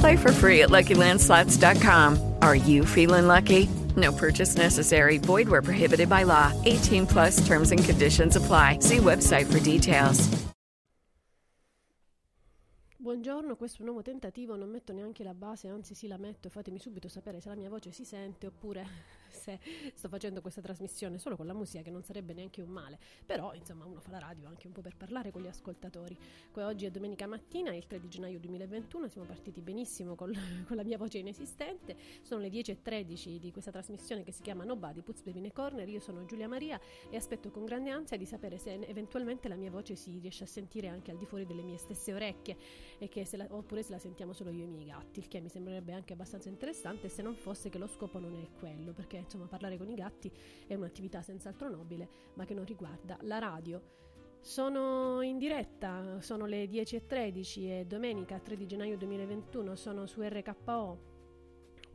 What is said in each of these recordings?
Play for free at LuckyLandSlots.com. Are you feeling lucky? No purchase necessary. Void where prohibited by law. 18 plus terms and conditions apply. See website for details. Buongiorno, questo è un nuovo tentativo, non metto neanche la base, anzi sì la metto, fatemi subito sapere se la mia voce si sente oppure se sto facendo questa trasmissione solo con la musica che non sarebbe neanche un male, però insomma uno fa la radio anche un po' per parlare con gli ascoltatori. Poi oggi è domenica mattina, il 3 di gennaio 2021, siamo partiti benissimo col, con la mia voce inesistente, sono le 10.13 di questa trasmissione che si chiama Nobody Puts a Corner, io sono Giulia Maria e aspetto con grande ansia di sapere se eventualmente la mia voce si riesce a sentire anche al di fuori delle mie stesse orecchie se la, oppure se la sentiamo solo io e i miei gatti, il che mi sembrerebbe anche abbastanza interessante se non fosse che lo scopo non è quello, perché insomma parlare con i gatti è un'attività senz'altro nobile, ma che non riguarda la radio. Sono in diretta, sono le 10.13 e domenica 3 di gennaio 2021 sono su RKO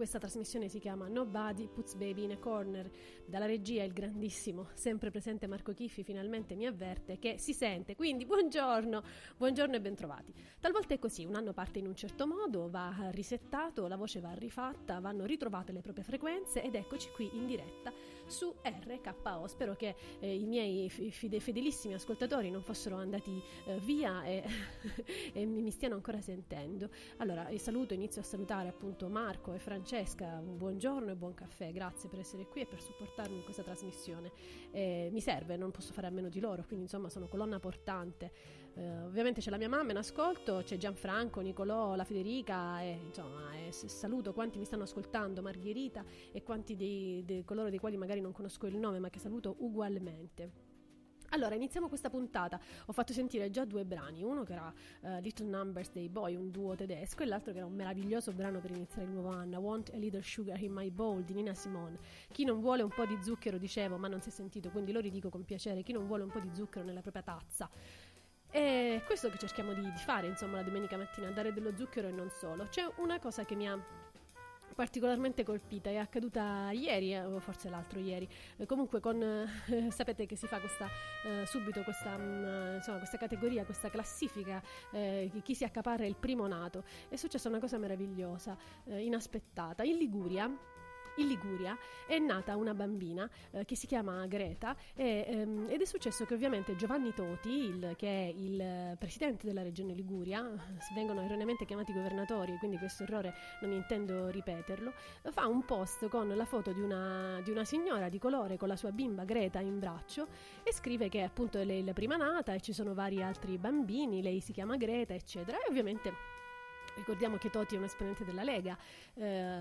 questa trasmissione si chiama Nobody Puts Baby in a Corner. Dalla regia il grandissimo, sempre presente Marco Chiffi finalmente mi avverte che si sente. Quindi buongiorno, buongiorno e bentrovati. Talvolta è così, un anno parte in un certo modo, va risettato, la voce va rifatta, vanno ritrovate le proprie frequenze ed eccoci qui in diretta su RKO. Spero che eh, i miei fide- fedelissimi ascoltatori non fossero andati eh, via e, e, mi stiano ancora sentendo. Allora, saluto, inizio a salutare appunto Marco e Francesca. Buongiorno e buon caffè. Grazie per essere qui e per supportarmi in questa trasmissione. Eh, mi serve, non posso fare a meno di loro, quindi insomma sono colonna portante. Uh, ovviamente c'è la mia mamma in ascolto, c'è Gianfranco, Nicolò, la Federica e insomma e saluto quanti mi stanno ascoltando, Margherita e quanti di coloro dei quali magari non conosco il nome ma che saluto ugualmente. Allora, iniziamo questa puntata. Ho fatto sentire già due brani, uno che era uh, Little Numbers dei Boy, un duo tedesco, e l'altro che era un meraviglioso brano per iniziare il nuovo anno, Want a Little Sugar in My Bowl di Nina Simone. Chi non vuole un po' di zucchero, dicevo, ma non si è sentito, quindi lo ridico con piacere, chi non vuole un po' di zucchero nella propria tazza. E questo che cerchiamo di, di fare, insomma, la domenica mattina, dare dello zucchero e non solo. C'è una cosa che mi ha particolarmente colpita. È accaduta ieri eh, o forse l'altro ieri. Eh, comunque con eh, sapete che si fa questa eh, subito questa, mh, mm, insomma, questa categoria questa classifica eh, chi si accaparra il primo nato. È successa una cosa meravigliosa inaspettata. In Liguria in Liguria è nata una bambina eh, che si chiama Greta e, ehm, ed è successo che ovviamente Giovanni Toti, il, che è il presidente della regione Liguria, vengono erroneamente chiamati governatori, quindi questo errore non intendo ripeterlo, fa un post con la foto di una, di una signora di colore con la sua bimba Greta in braccio e scrive che appunto è lei la prima nata e ci sono vari altri bambini, lei si chiama Greta, eccetera. E ovviamente Ricordiamo che Toti è un esponente della Lega, eh,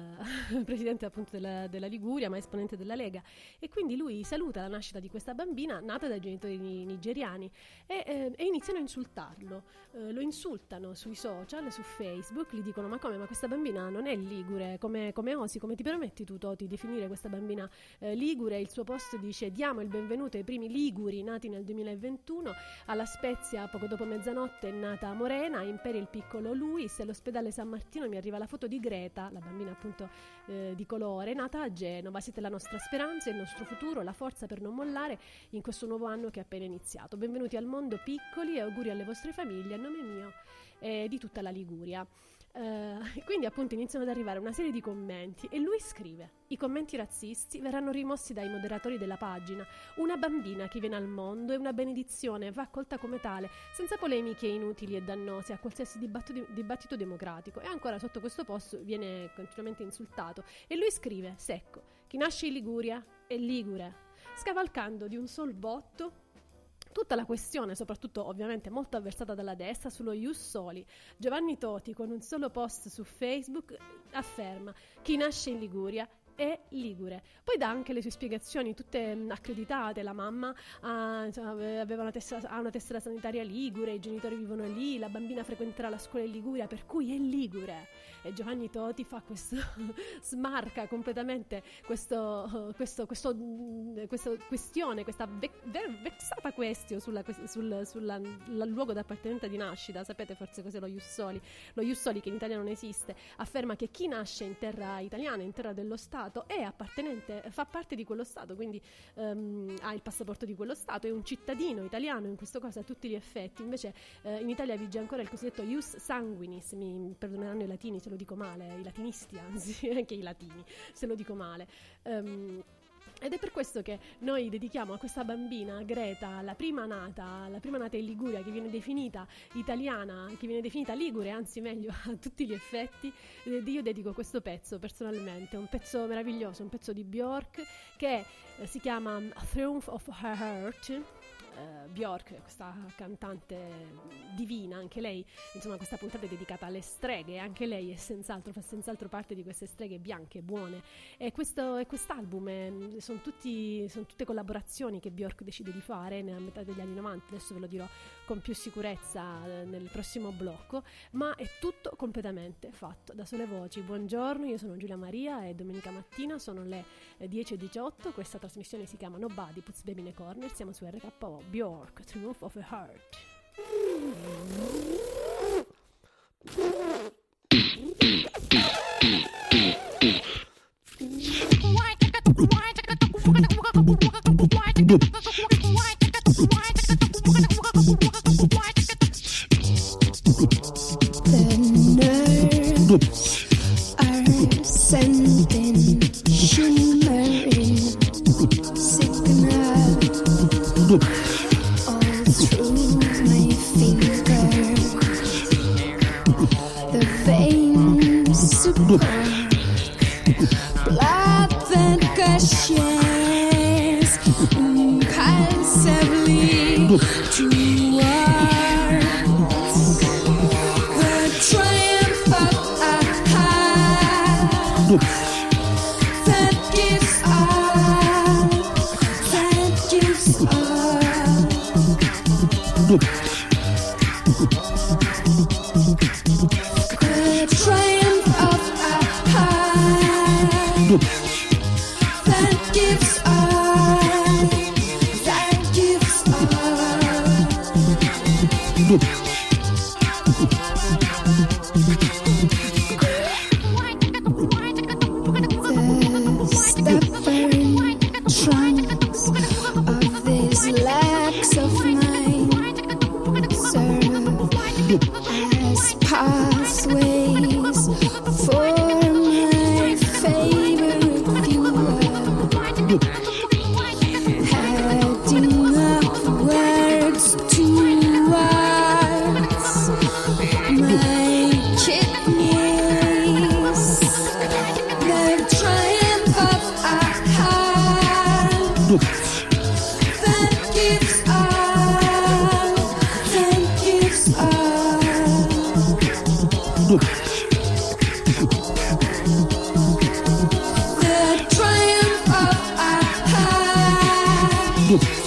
presidente appunto della, della, Liguria, ma esponente della Lega. E quindi lui saluta la nascita di questa bambina nata dai genitori nigeriani e, eh, e iniziano a insultarlo. Eh, lo insultano sui social, su Facebook, gli dicono: Ma come? Ma questa bambina non è ligure, come, come osi, come ti permetti tu, Toti, di definire questa bambina eh, ligure? Il suo post dice: Diamo il benvenuto ai primi liguri nati nel 2021. Alla Spezia, poco dopo mezzanotte, è nata Morena, Imperi il piccolo Luis lo all'ospedale San Martino mi arriva la foto di Greta, la bambina appunto eh, di colore, nata a Genova. Siete la nostra speranza, il nostro futuro, la forza per non mollare in questo nuovo anno che è appena iniziato. Benvenuti al mondo piccoli e auguri alle vostre famiglie a nome mio e di tutta la Liguria. Uh, quindi appunto iniziano ad arrivare una serie di commenti e lui scrive i commenti razzisti verranno rimossi dai moderatori della pagina. Una bambina che viene al mondo è una benedizione va accolta come tale senza polemiche inutili e dannose a qualsiasi dibattito, dibattito democratico. E ancora sotto questo post viene continuamente insultato. E lui scrive secco chi nasce in Liguria è ligure scavalcando di un sol botto Tutta la questione, soprattutto ovviamente molto avversata dalla destra, sullo Ius Soli. Giovanni Toti, con un solo post su Facebook, afferma: Chi nasce in Liguria è ligure. Poi dà anche le sue spiegazioni, tutte mh, accreditate. La mamma ha, aveva una tessera, ha una tessera sanitaria ligure, i genitori vivono lì, la bambina frequenterà la scuola in Liguria, per cui è ligure. E Giovanni Toti fa questo, smarca completamente questo, questo, questo, questa questione, questa ve- vexata questione sulla, sul, sulla, luogo d'appartenenza di nascita. Sapete forse cos'è lo Jussoli? Lo Jussoli, che in Italia non esiste, afferma che chi nasce in terra italiana, in terra dello Stato, è appartenente, fa parte di quello Stato, quindi um, ha il passaporto di quello Stato, è un cittadino italiano in questo caso a tutti gli effetti. Invece eh, in Italia vige ancora il cosiddetto ius sanguinis, mi perdoneranno i latini lo dico male, i latinisti anzi, anche i latini, se lo dico male. Um, ed è per questo che noi dedichiamo a questa bambina, Greta, la prima nata, la prima nata in Liguria, che viene definita italiana, che viene definita ligure, anzi meglio a tutti gli effetti, io dedico questo pezzo personalmente, un pezzo meraviglioso, un pezzo di Bjork che eh, si chiama Triumph of Her Heart uh, Bjork, questa cantante divina, anche lei, insomma questa puntata è dedicata alle streghe, anche lei è senz'altro, fa senz'altro parte di queste streghe bianche, buone. E, questo, e quest'album sono, tutti, sono tutte collaborazioni che Bjork decide di fare nella metà degli anni 90, adesso ve lo dirò con più sicurezza eh, nel prossimo blocco, ma è tutto completamente fatto da sole voci. Buongiorno, io sono Giulia Maria e domenica mattina sono le 10.18, questa trasmissione si chiama Nobody Puts Baby in a Corner, siamo su RKO Bjork, Triumph of a Heart. The nerves heart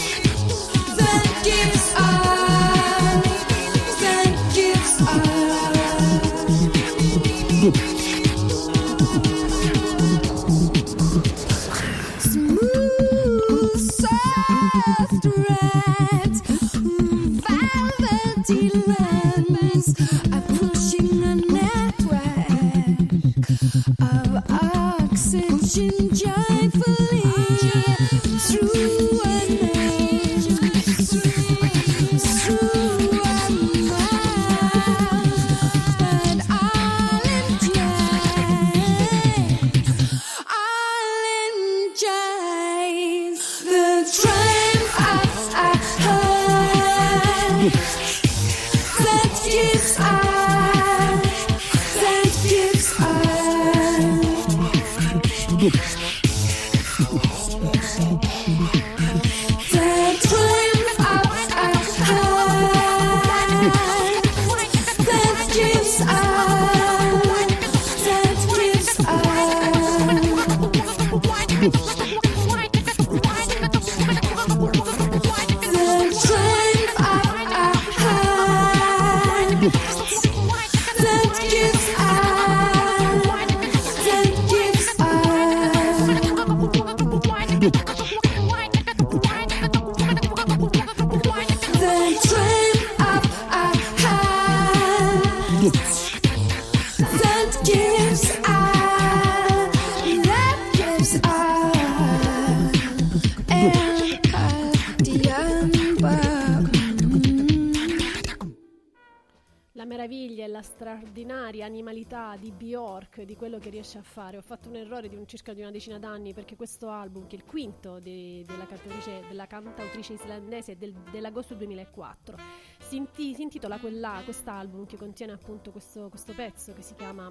straordinaria animalità di Bjork, di quello che riesce a fare. Ho fatto un errore di un, circa di una decina d'anni perché questo album, che è il quinto de- della, cantautrice, della cantautrice islandese del- dell'agosto 2004, si, inti- si intitola quella, quest'album che contiene appunto questo, questo pezzo che si chiama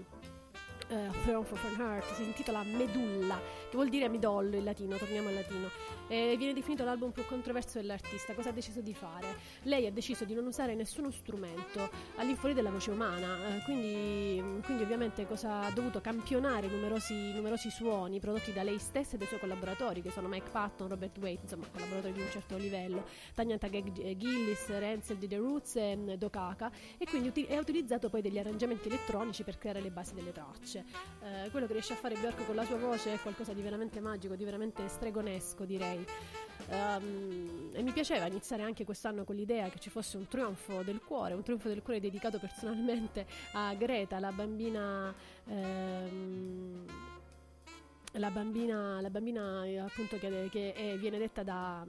eh, Throne for an Heart, si intitola Medulla, che vuol dire midollo in latino, torniamo al latino. E viene definito l'album più controverso dell'artista. Cosa ha deciso di fare? Lei ha deciso di non usare nessuno strumento all'infuori della voce umana, eh, quindi, quindi ovviamente cosa ha dovuto campionare numerosi, numerosi suoni prodotti da lei stessa e dai suoi collaboratori, che sono Mike Patton, Robert Waite, insomma collaboratori di un certo livello, Tanya Tagag Gillis, Renzel di The Roots e mm, Dokaka, e quindi uti- ha utilizzato poi degli arrangiamenti elettronici per creare le basi delle tracce. Eh, quello che riesce a fare Björk con la sua voce è qualcosa di veramente magico, di veramente stregonesco direi. Ehm, e mi piaceva iniziare anche quest'anno con l'idea che ci fosse un trionfo del cuore, un trionfo del cuore dedicato personalmente a Greta, la bambina. ehm, la bambina, la bambina eh, appunto che, che è- viene detta da,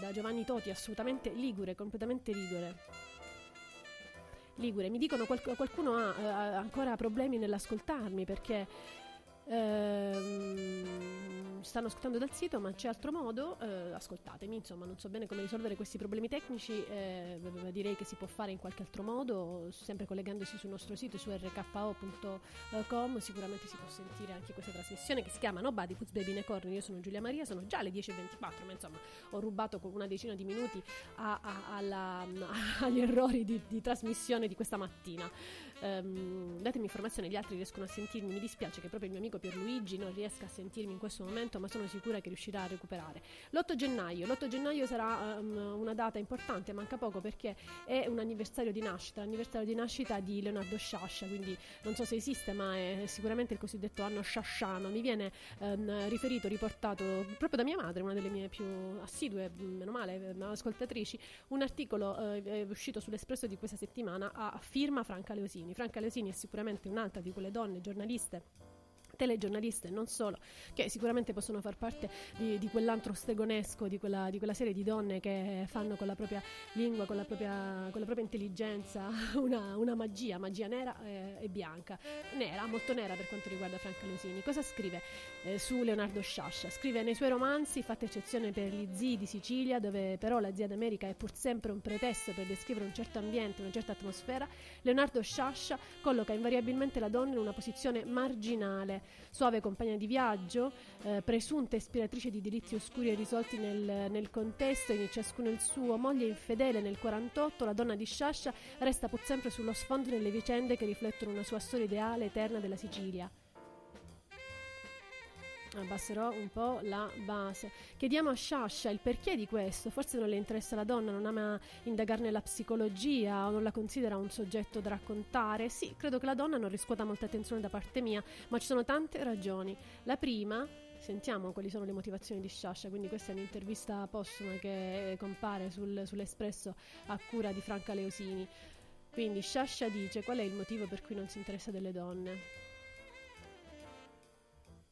da Giovanni Toti, assolutamente ligure, completamente ligure. Ligure, mi dicono qual- qualcuno ha eh, ha ancora problemi nell'ascoltarmi perché ehm, stanno ascoltando dal sito ma c'è altro modo, eh, ascoltatemi, insomma non so bene come risolvere questi problemi tecnici, eh, direi che si può fare in qualche altro modo, sempre collegandosi sul nostro sito su rkpo.com, sicuramente si può sentire anche questa trasmissione che si chiama Nobody Puts Baby in a io sono Giulia Maria, sono già le 10.24 ma insomma ho rubato con una decina di minuti a- a- alla- agli errori di, di trasmissione di questa mattina. Ehm, datemi informazioni, gli altri riescono a sentirmi. Mi dispiace che proprio il mio amico Pierluigi non riesca a sentirmi in questo momento, ma sono sicura che riuscirà a recuperare. L'8 gennaio, l'8 gennaio sarà ehm, una data importante, manca poco perché è un anniversario di nascita, l'anniversario di nascita di Leonardo Sciascia, quindi non so se esiste, ma è sicuramente il cosiddetto anno sciasciano. Mi viene ehm, riferito, riportato proprio da mia madre, una delle mie più assidue, meno male, ascoltatrici, un articolo è uscito sull'Espresso di questa settimana a firma Franca Leosini. Franca Leosini è sicuramente un'altra di quelle donne giornaliste telegiornaliste non solo, che sicuramente possono far parte di, di quell'antro stegonesco, di quella, di quella serie di donne che fanno con la propria lingua, con la propria, con la propria intelligenza una, una magia, magia nera eh, e bianca. Nera, molto nera per quanto riguarda Franca Leosini. Cosa scrive eh, su Leonardo Sciascia? Scrive nei suoi romanzi, fatta eccezione per gli zii di Sicilia, dove però la zia d'America è pur sempre un pretesto per descrivere un certo ambiente, una certa atmosfera, Leonardo Sciascia colloca invariabilmente la donna in una posizione marginale, suave compagna di viaggio, eh, presunta ispiratrice di delitti oscuri e risolti nel, nel contesto, in ciascuno il suo, moglie infedele nel 48, la donna di Sciascia resta pur sempre sullo sfondo nelle vicende che riflettono una sua storia ideale eterna della Sicilia. Abbasserò un po' la base. Chiediamo a Sciascia il perché di questo. Forse non le interessa la donna, non ama indagarne la psicologia o non la considera un soggetto da raccontare. Sì, credo che la donna non riscuota molta attenzione da parte mia, ma ci sono tante ragioni. La prima, sentiamo quali sono le motivazioni di Sciascia, quindi questa è un'intervista postuma che compare sul- sull'Espresso a cura di Franca Leosini. Quindi Sciascia dice qual è il motivo per cui non si interessa delle donne.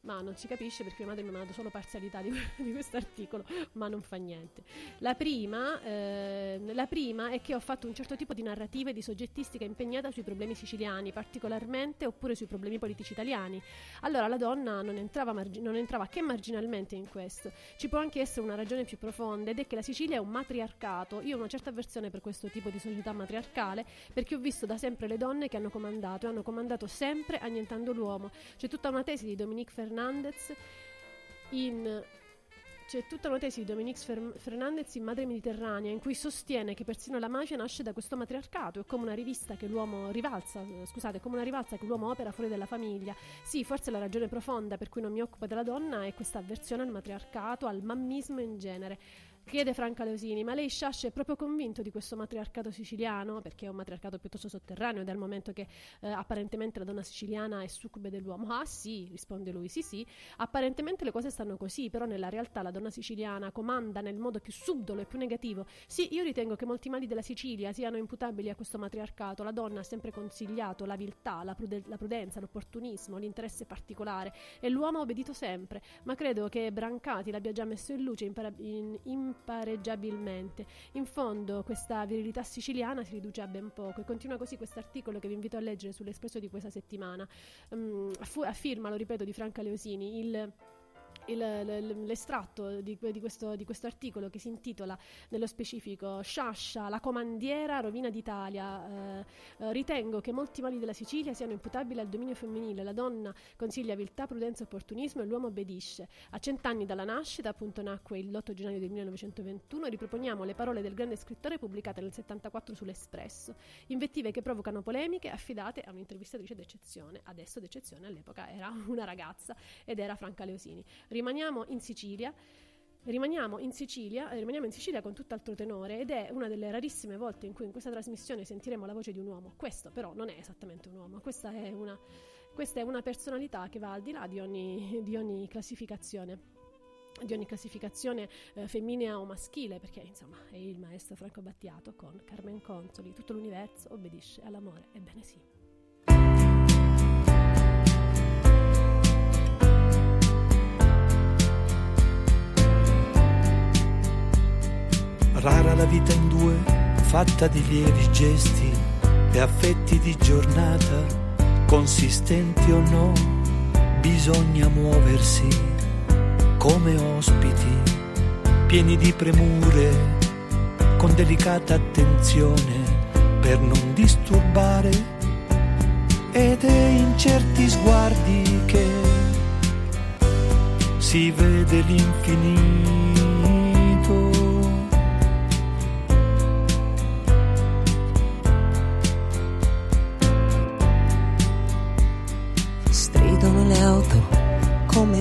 Ma non si capisce perché mia madre mi ha mandato solo parzialità di, di questo articolo, ma non fa niente. La prima, eh, la prima è che ho fatto un certo tipo di narrativa e di soggettistica impegnata sui problemi siciliani, particolarmente oppure sui problemi politici italiani. Allora la donna non entrava, margi- non entrava che marginalmente in questo. Ci può anche essere una ragione più profonda ed è che la Sicilia è un matriarcato. Io ho una certa avversione per questo tipo di società matriarcale perché ho visto da sempre le donne che hanno comandato e hanno comandato sempre annientando l'uomo. C'è tutta una tesi di Dominique Fernandez in c'è tutta una tesi di Dominique Fer- Fernandez in Madre Mediterranea in cui sostiene che persino la mafia nasce da questo matriarcato, è come una rivista che l'uomo rivalsa, scusate, come una rivalsa che l'uomo opera fuori dalla famiglia. Sì, forse la ragione profonda per cui non mi occupo della donna è questa avversione al matriarcato, al mammismo in genere. Chiede Franca Leosini, ma lei Sciascia è proprio convinto di questo matriarcato siciliano? Perché è un matriarcato piuttosto sotterraneo dal momento che eh, apparentemente la donna siciliana è succube dell'uomo. Ah sì, risponde lui, sì sì, apparentemente le cose stanno così, però nella realtà la donna siciliana comanda nel modo più subdolo e più negativo. Sì, io ritengo che molti mali della Sicilia siano imputabili a questo matriarcato. La donna ha sempre consigliato la viltà, la, prude- la prudenza, l'opportunismo, l'interesse particolare e l'uomo ha obbedito sempre, ma credo che Brancati l'abbia già messo in luce impara- in- impareggiabilmente. In fondo questa virilità siciliana si riduce a ben poco e continua così questo articolo che vi invito a leggere sull'Espresso di questa settimana. Mm, fu- a firma, lo ripeto, di Franca Leosini, il l'estratto di, di questo, di questo articolo che si intitola nello specifico Sciascia, la comandiera rovina d'Italia. Eh, eh, ritengo che molti mali della Sicilia siano imputabili al dominio femminile. La donna consiglia viltà, prudenza opportunismo e l'uomo obbedisce. A cent'anni dalla nascita, appunto nacque l'8 gennaio del 1921, riproponiamo le parole del grande scrittore pubblicate nel 74 sull'Espresso. Invettive che provocano polemiche affidate a un'intervistatrice d'eccezione. Adesso d'eccezione all'epoca era una ragazza ed era Franca Leosini. Rimaniamo in Sicilia. Rimaniamo in, Sicilia, eh, rimaniamo in Sicilia con tutt'altro tenore ed è una delle rarissime volte in cui in questa trasmissione sentiremo la voce di un uomo. Questo però non è esattamente un uomo, questa è una, questa è una personalità che va al di là di ogni, di ogni classificazione di ogni classificazione eh, femminea o maschile, perché insomma è il maestro Franco Battiato con Carmen Consoli, tutto l'universo obbedisce all'amore, ebbene sì. Rara la vita in due, fatta di lievi gesti e affetti di giornata, consistenti o no, bisogna muoversi come ospiti, pieni di premure, con delicata attenzione per non disturbare ed è in certi sguardi che si vede l'infinito.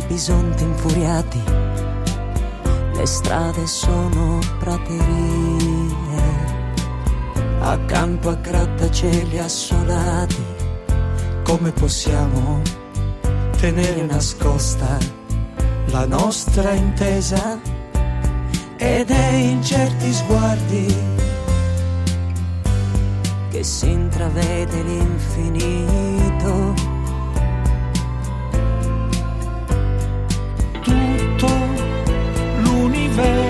Bisonti infuriati, le strade sono praterie, accanto a grattacieli assolati, come possiamo tenere nascosta la nostra intesa? Ed è in certi sguardi che si intravede l'infinito. L'universo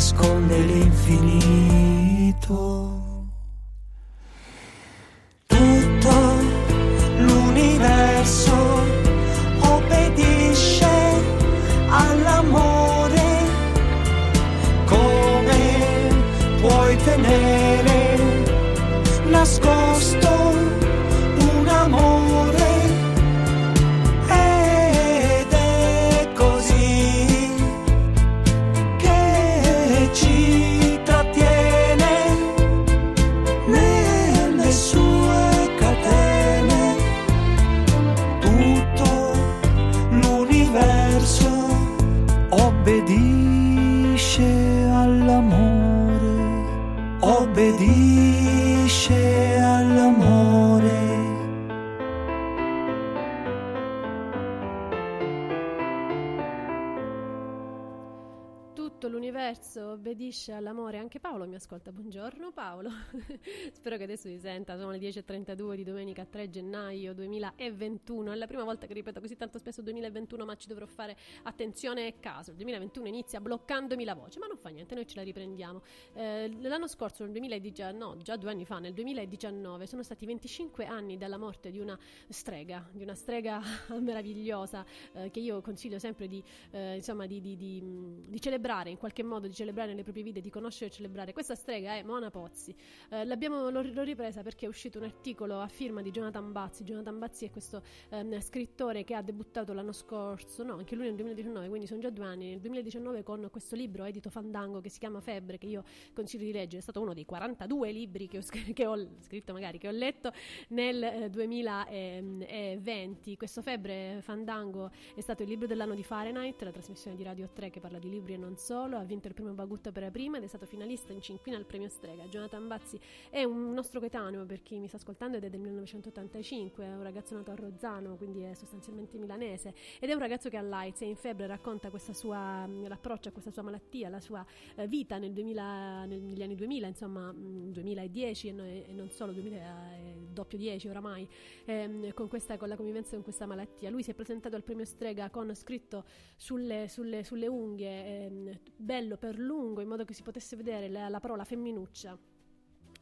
nasconde l'infinito. Paolo mi ascolta. Buongiorno Paolo. Spero che adesso si senta. Sono le 10.32 di domenica 3 gennaio 2021. È la prima volta che ripeto così tanto spesso 2021, ma ci dovrò fare attenzione e caso. Il 2021 inizia bloccandomi la voce, ma non fa niente, noi ce la riprendiamo. Eh, l'anno scorso, nel 2019, no, già due anni fa, nel 2019, sono stati 25 anni dalla morte di una strega, di una strega meravigliosa eh, che io consiglio sempre di, eh, insomma, di, di- di, celebrare in qualche modo, di celebrare nelle proprie vite, di conoscere e celebrare. Questa strega è Mona Pozzi. Eh, l'ho, l'ho ripresa perché è uscito un articolo a firma di Jonathan Bazzi. Jonathan Bazzi è questo ehm, scrittore che ha debuttato l'anno scorso, no, anche lui nel 2019, quindi sono già due anni, nel 2019 con questo libro edito Fandango che si chiama Febbre, che io consiglio di leggere. È stato uno dei 42 libri che ho, che ho scritto, magari, che ho letto nel eh, 2020. Questo Febbre Fandango è stato il libro dell'anno di Fahrenheit, la trasmissione di Radio 3 che parla di libri e non solo. Ha vinto il premio Bagutta per la prima ed è stato finalista in cinquina al premio Strega. Jonathan Bazzi è un nostro coetaneo per chi mi sta ascoltando ed è del 1985, è un ragazzo nato a Rozzano, quindi è sostanzialmente milanese ed è un ragazzo che ha l'AIDS e in febbre racconta sua, l'approccio a questa sua malattia, la sua eh, vita nel 2000, nel- negli anni 2000, insomma mh, 2010 e, no- e non solo 2000, eh, doppio 10 oramai, ehm, con, questa, con la convivenza con questa malattia. Lui si è presentato al premio Strega con scritto sulle, sulle- sulle unghie ehm, bello per lungo in modo che si potesse vedere la, la parola femminuccia.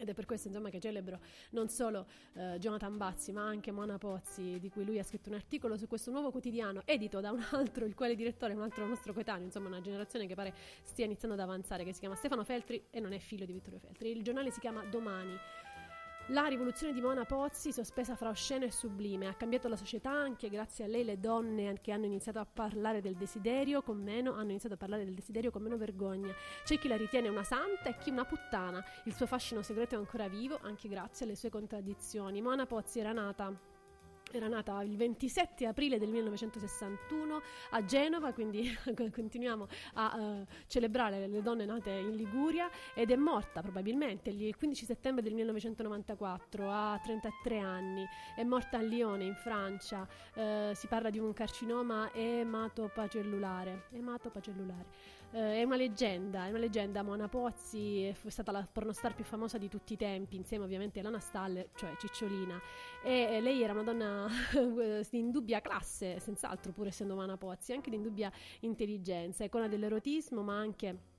Ed è per questo insomma, che celebro non solo eh, Jonathan Bazzi, ma anche Mona Pozzi, di cui lui ha scritto un articolo su questo nuovo quotidiano, edito da un altro, il quale direttore è un altro nostro coetaneo, insomma una generazione che pare stia iniziando ad avanzare, che si chiama Stefano Feltri e non è figlio di Vittorio Feltri. Il giornale si chiama Domani. La rivoluzione di Mona Pozzi, sospesa fra osceno e sublime, ha cambiato la società anche grazie a lei le donne che hanno iniziato a parlare del desiderio con meno, hanno iniziato a parlare del desiderio con meno vergogna. C'è chi la ritiene una santa e chi una puttana. Il suo fascino segreto è ancora vivo anche grazie alle sue contraddizioni. Mona Pozzi era nata era nata il 27 aprile del 1961 a Genova, quindi continuiamo a eh, celebrare le donne nate in Liguria ed è morta probabilmente il 15 settembre del 1994 a 33 anni. È morta a Lione in Francia. Eh, si parla di un carcinoma ematopacellulare. Ematopacellulare. Eh, è una leggenda, è una leggenda. Mona Pozzi è stata la pornostar più famosa di tutti i tempi, insieme ovviamente a Lana Stalle, cioè Cicciolina. E lei era una donna di indubbia classe, senz'altro, pur essendo Mona Pozzi, anche di indubbia intelligenza, icona dell'erotismo, ma anche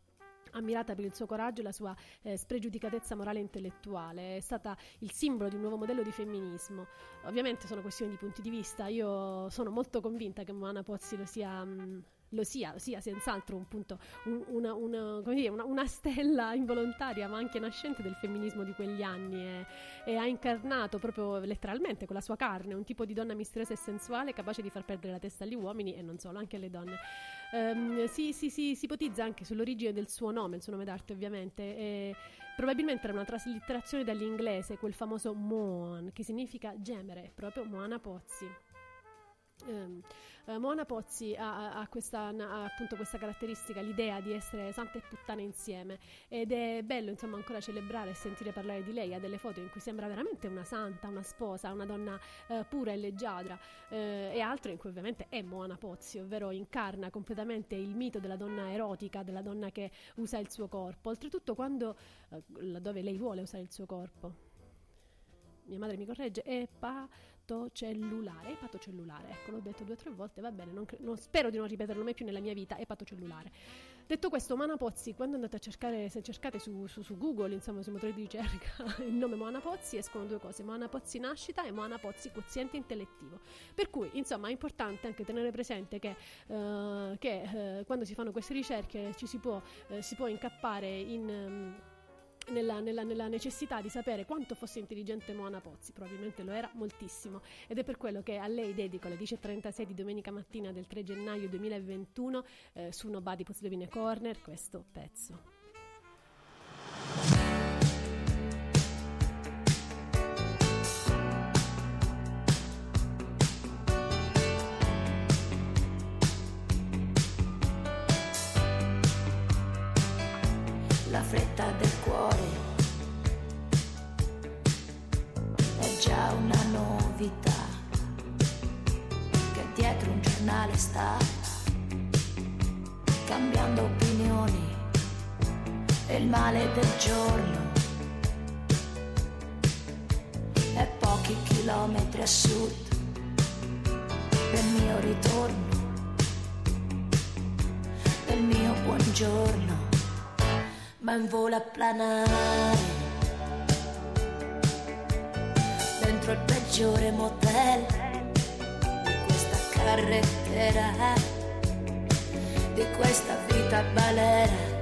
ammirata per il suo coraggio e la sua eh, spregiudicatezza morale e intellettuale. È stata il simbolo di un nuovo modello di femminismo. Ovviamente sono questioni di punti di vista. Io sono molto convinta che Moana Pozzi lo sia. mh, lo sia, lo sia senz'altro un punto, un- una, una- dire, una- una stella involontaria ma anche nascente del femminismo di quegli anni e, e ha incarnato proprio letteralmente con la sua carne un tipo di donna misteriosa e sensuale capace di far perdere la testa agli uomini e non solo, anche alle donne. Ehm, si, si- si- si ipotizza anche sull'origine del suo nome, il suo nome d'arte ovviamente, probabilmente era una traslitterazione dall'inglese, quel famoso Moan, che significa gemere, proprio Moana Pozzi. Ehm, eh, Moana Pozzi ha, ha- questa, ha appunto questa caratteristica, l'idea di essere santa e puttana insieme. Ed è bello insomma ancora celebrare e sentire parlare di lei, ha delle foto in cui sembra veramente una santa, una sposa, una donna eh, pura e leggiadra. Eh, e altre in cui ovviamente è Moana Pozzi, ovvero incarna completamente il mito della donna erotica, della donna che usa il suo corpo, oltretutto quando, eh, laddove lei vuole usare il suo corpo. Mia madre mi corregge, è patocellulare, è patocellulare, ecco l'ho detto due o tre volte, va bene, non, cre- non- spero di non ripeterlo mai più nella mia vita, è patocellulare. Detto questo, Moana Pozzi, quando andate a cercare, se cercate su, su- su Google, insomma sui motori di ricerca, il nome Moana Pozzi, escono due cose, Moana Pozzi nascita e Moana Pozzi quoziente intellettivo. Per cui, insomma, è importante anche tenere presente che, eh, che, eh, quando si fanno queste ricerche ci si può, eh, si può incappare in... ehm, nella, nella- nella necessità di sapere quanto fosse intelligente Moana Pozzi, probabilmente lo era moltissimo ed è per quello che a lei dedico alle 10.36 di domenica mattina del 3 gennaio 2021 eh, su Nobody a Corner questo pezzo. Novità che dietro un giornale sta cambiando opinioni e il male del giorno. È pochi chilometri a sud del mio ritorno del mio buongiorno ma in volo a planare dentro il peggiore motel di questa carrettera di questa vita balera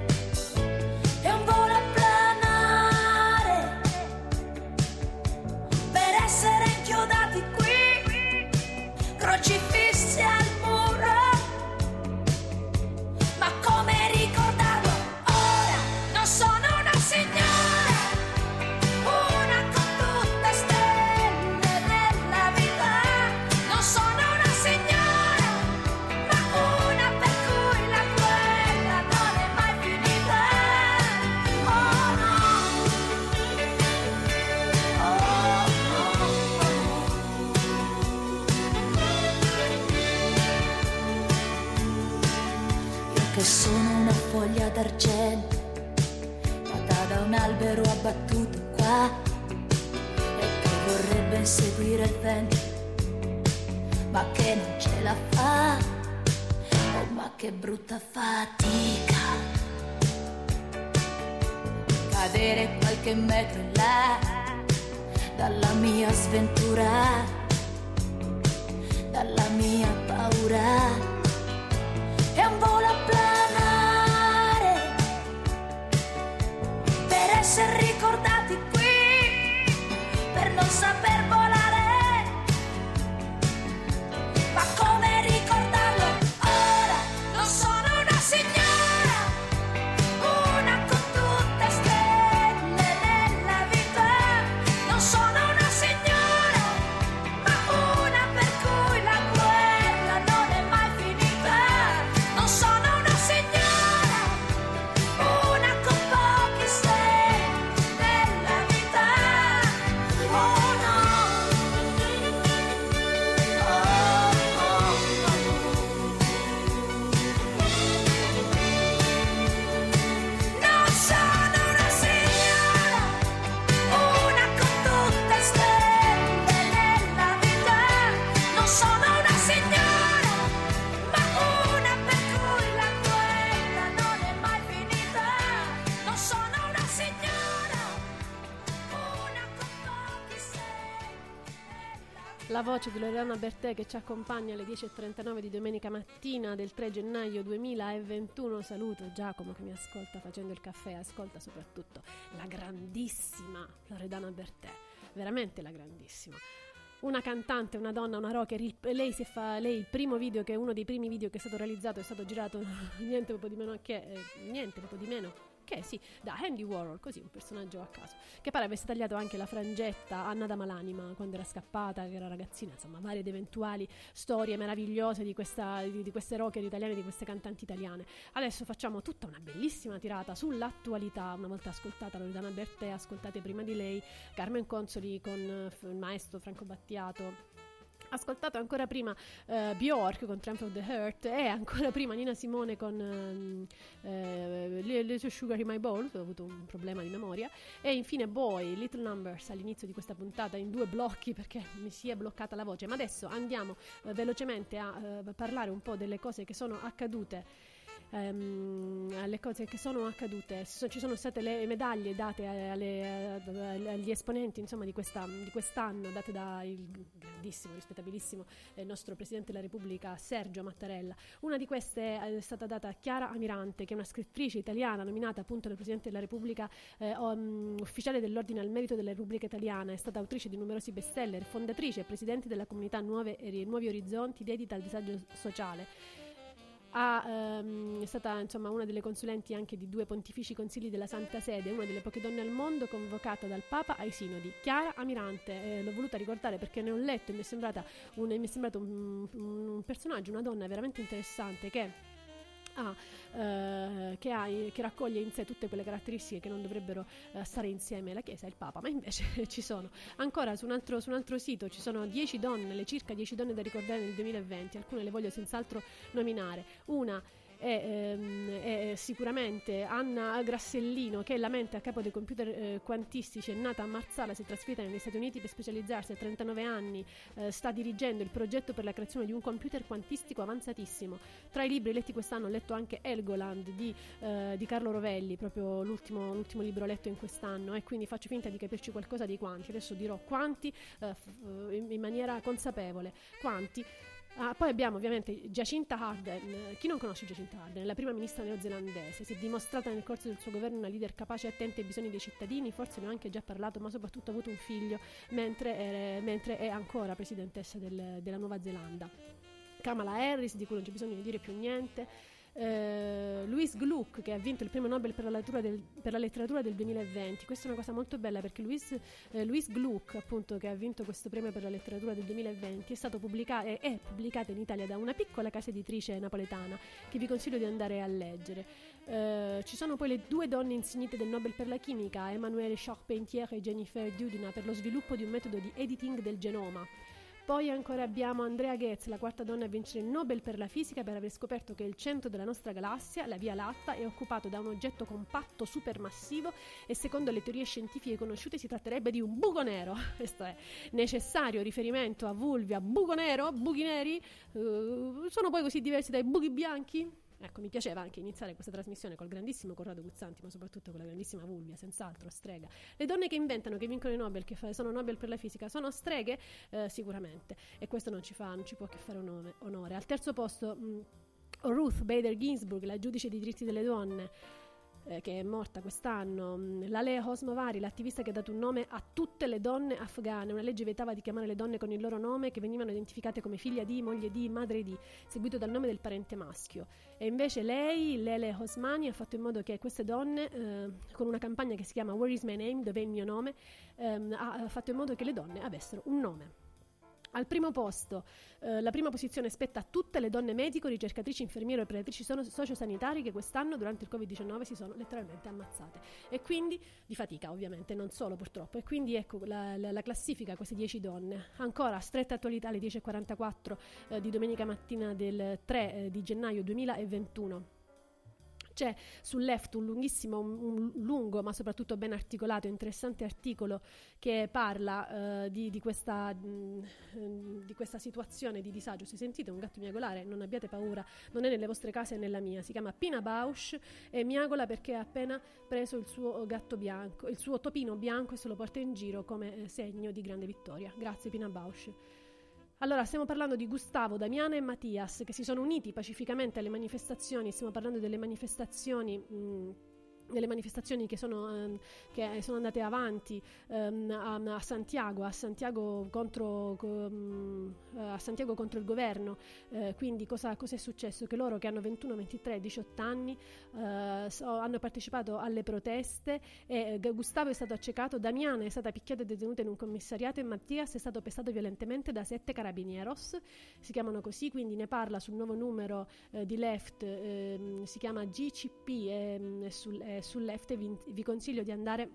La voce di Loredana Bertè che ci accompagna alle 10.39 di domenica mattina del 3 gennaio 2021. Saluto Giacomo che mi ascolta facendo il caffè, ascolta soprattutto la grandissima Loredana Bertè, veramente la grandissima. Una cantante, una donna, una rocker, lei, si fa, lei il primo video che uno dei primi video che è stato realizzato è stato girato niente proprio di meno che eh, niente proprio di meno che sì, da Andy Warhol, così un personaggio a caso, che pare avesse tagliato anche la frangetta Anna da Malanima quando era scappata, che era ragazzina, insomma, varie ed eventuali storie meravigliose di, questa, di, di queste rocker italiane, di queste cantanti italiane. Adesso facciamo tutta una bellissima tirata sull'attualità, una volta ascoltata Loredana Bertè, ascoltate prima di lei Carmen Consoli con eh, il maestro Franco Battiato. Ascoltato ancora prima eh, Bjork con Triumph of the Heart e ancora prima Nina Simone con eh, Li- Little Sugar in My Bowl, ho avuto un problema di memoria, e infine Boy, Little Numbers all'inizio di questa puntata in due blocchi perché mi si è bloccata la voce. Ma adesso andiamo eh, velocemente a parlare un po' delle cose che sono accadute ehm, alle cose che sono accadute. Ci sono state le medaglie date alle- agli esponenti insomma, di, questa- di quest'anno, date dal grandissimo, rispettabilissimo eh, nostro Presidente della Repubblica Sergio Mattarella. Una di queste è stata data a Chiara Amirante, che è una scrittrice italiana nominata appunto dal Presidente della Repubblica eh, um, ufficiale dell'Ordine al Merito della Repubblica Italiana. È stata autrice di numerosi bestseller, fondatrice e presidente della comunità Nuove, Nuovi Orizzonti dedita al disagio sociale. Ha, ehm, è stata insomma una delle consulenti anche di due pontifici consigli della Santa Sede, una delle poche donne al mondo convocata dal Papa ai sinodi. Chiara Amirante, eh, l'ho voluta ricordare perché ne ho letto e mi è, sembrata un, sembrato un, un personaggio, una donna veramente interessante che ha, eh, che, ha, che raccoglie in sé tutte quelle caratteristiche che non dovrebbero eh, stare insieme la Chiesa e il Papa, ma invece ci sono. Ancora su un, altro, su un altro sito ci sono 10 donne, le circa 10 donne da ricordare nel 2020, alcune le voglio senz'altro nominare. Una è, ehm, è sicuramente Anna Grassellino che è la mente a capo dei computer eh, quantistici, è nata a Marsala, si è trasferita negli Stati Uniti per specializzarsi a 39 anni, eh, sta dirigendo il progetto per la creazione di un computer quantistico avanzatissimo. Tra i libri letti quest'anno ho letto anche Helgoland di, eh, di Carlo Rovelli, proprio l'ultimo, l'ultimo, libro letto in quest'anno e quindi faccio finta di capirci qualcosa di quanti. Adesso dirò quanti eh, f- in, in maniera consapevole. Quanti Ah, poi abbiamo ovviamente Giacinta Arden. Chi non conosce Giacinta Arden? La prima ministra neozelandese. Si è dimostrata nel corso del suo governo una leader capace e attenta ai bisogni dei cittadini. Forse ne ho anche già parlato, ma soprattutto ha avuto un figlio mentre, è, mentre è ancora presidentessa del, della Nuova Zelanda. Kamala Harris, di cui non c'è bisogno di dire più niente. Uh, Louis Gluck che ha vinto il premio Nobel per la, del, per la, letteratura del 2020 questa è una cosa molto bella perché Louis, eh, Louis Gluck appunto che ha vinto questo premio per la letteratura del 2020 è stato pubblicato è, pubblicato in Italia da una piccola casa editrice napoletana che vi consiglio di andare a leggere. Uh, ci sono poi le due donne insignite del Nobel per la chimica Emmanuelle Charpentier e Jennifer Doudna per lo sviluppo di un metodo di editing del genoma poi ancora abbiamo Andrea Goetz, la quarta donna a vincere il Nobel per la fisica per aver scoperto che il centro della nostra galassia, la Via Latta, è occupato da un oggetto compatto supermassivo e secondo le teorie scientifiche conosciute si tratterebbe di un buco nero. Questo è necessario riferimento a vulvi, a buco nero, buchi neri, uh, sono poi così diversi dai buchi bianchi? Ecco, mi piaceva anche iniziare questa trasmissione col grandissimo Corrado Guzzanti, ma soprattutto con la grandissima Vulvia, senz'altro, strega. Le donne che inventano, che vincono i Nobel, che sono Nobel per la fisica, sono streghe? Eh, sicuramente. E questo non ci fa, non ci può che fare onore. onore. Al terzo posto, mh, Ruth Bader Ginsburg, la giudice dei diritti delle donne eh, che è morta quest'anno, mm, la Lea Hosmavari, l'attivista che ha dato un nome a tutte le donne afghane. Una legge vietava di chiamare le donne con il loro nome che venivano identificate come figlia di, moglie di, madre di, seguito dal nome del parente maschio. E invece lei, Lele Hosmani, ha fatto in modo che queste donne, eh, con una campagna che si chiama Where is my name, dove è il mio nome, ehm, ha fatto in modo che le donne avessero un nome. Al primo posto, eh, la prima posizione spetta a tutte le donne medico, ricercatrici, infermiere e operatrici sociosanitari che quest'anno durante il Covid-19 si sono letteralmente ammazzate. E quindi, di fatica ovviamente, non solo purtroppo. E quindi ecco la, la, la classifica, queste 10 donne. Ancora, stretta attualità alle 10.44 eh, di domenica mattina del 3 eh, di gennaio 2021. C'è sul left un lunghissimo, un lungo ma soprattutto ben articolato, interessante articolo che parla uh, di, di, questa, mh, di, questa, situazione di disagio. Se sentite un gatto miagolare, non abbiate paura, non è nelle vostre case, è nella mia. Si chiama Pina Bausch e miagola perché ha appena preso il suo gatto bianco, il suo topino bianco e se lo porta in giro come eh, segno di grande vittoria. Grazie Pina Bausch. Allora, stiamo parlando di Gustavo, Damiana e Mattias che si sono uniti pacificamente alle manifestazioni, stiamo parlando delle manifestazioni... Mh, nelle manifestazioni che sono, ehm, che sono andate avanti ehm, a, a, Santiago, a Santiago, contro, eh, a Santiago contro, il governo. Eh, quindi cosa, cosa, è successo? Che loro che hanno 21, 23, 18 anni eh, so, hanno partecipato alle proteste e eh, Gustavo è stato accecato, Damiana è stata picchiata e detenuta in un commissariato e Mattias è stato pestato violentemente da sette carabinieros, si chiamano così, quindi ne parla sul nuovo numero di Left, ehm, si chiama GCP ehm, sul, sul left vi, vi consiglio di andare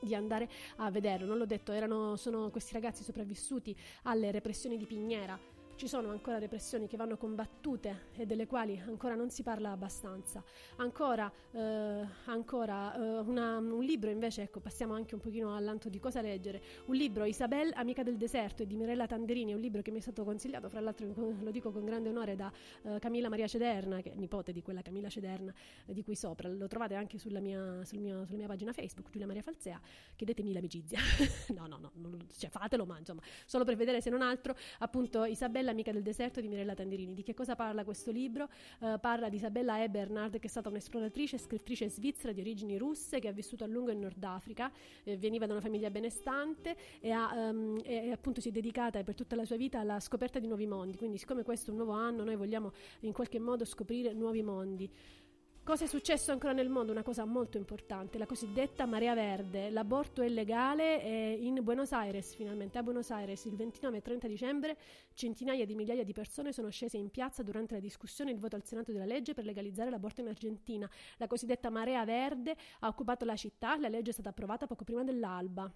di andare a vederlo. Non l'ho detto, erano, sono questi ragazzi sopravvissuti alle repressioni di Pignera ci sono ancora repressioni che vanno combattute e delle quali ancora non si parla abbastanza. Ancora, eh, ancora eh, una, un libro invece, ecco, passiamo anche un pochino all'anto di cosa leggere. Un libro, Isabel, Amica del deserto, di Mirella Tanderini, un libro che mi è stato consigliato, fra l'altro lo dico con grande onore, da eh, Camilla Maria Cederna, che è nipote di quella Camilla Cederna eh, di cui sopra. Lo trovate anche sulla mia, sul mio, sulla mia pagina Facebook, Giulia Maria Falzea. Chiedetemi l'amicizia. no, no, no, non, cioè fatelo, ma insomma, solo per vedere se non altro, appunto, Isabella Amica del deserto di Mirella Tanderini. Di che cosa parla questo libro? Uh, parla di Isabella Ebernard, che è stata un'esploratrice e scrittrice svizzera di origini russe che ha vissuto a lungo in Nord Africa, eh, veniva da una famiglia benestante e, ha, um, e, appunto si è dedicata per tutta la sua vita alla scoperta di nuovi mondi. Quindi, siccome questo è un nuovo anno, noi vogliamo in qualche modo scoprire nuovi mondi. Cosa è successo ancora nel mondo? Una cosa molto importante, la cosiddetta marea verde. L'aborto è legale e in Buenos Aires, finalmente a Buenos Aires, il 29 e 30 dicembre, centinaia di migliaia di persone sono scese in piazza durante la discussione e il voto al Senato della legge per legalizzare l'aborto in Argentina. La cosiddetta marea verde ha occupato la città, la legge è stata approvata poco prima dell'alba.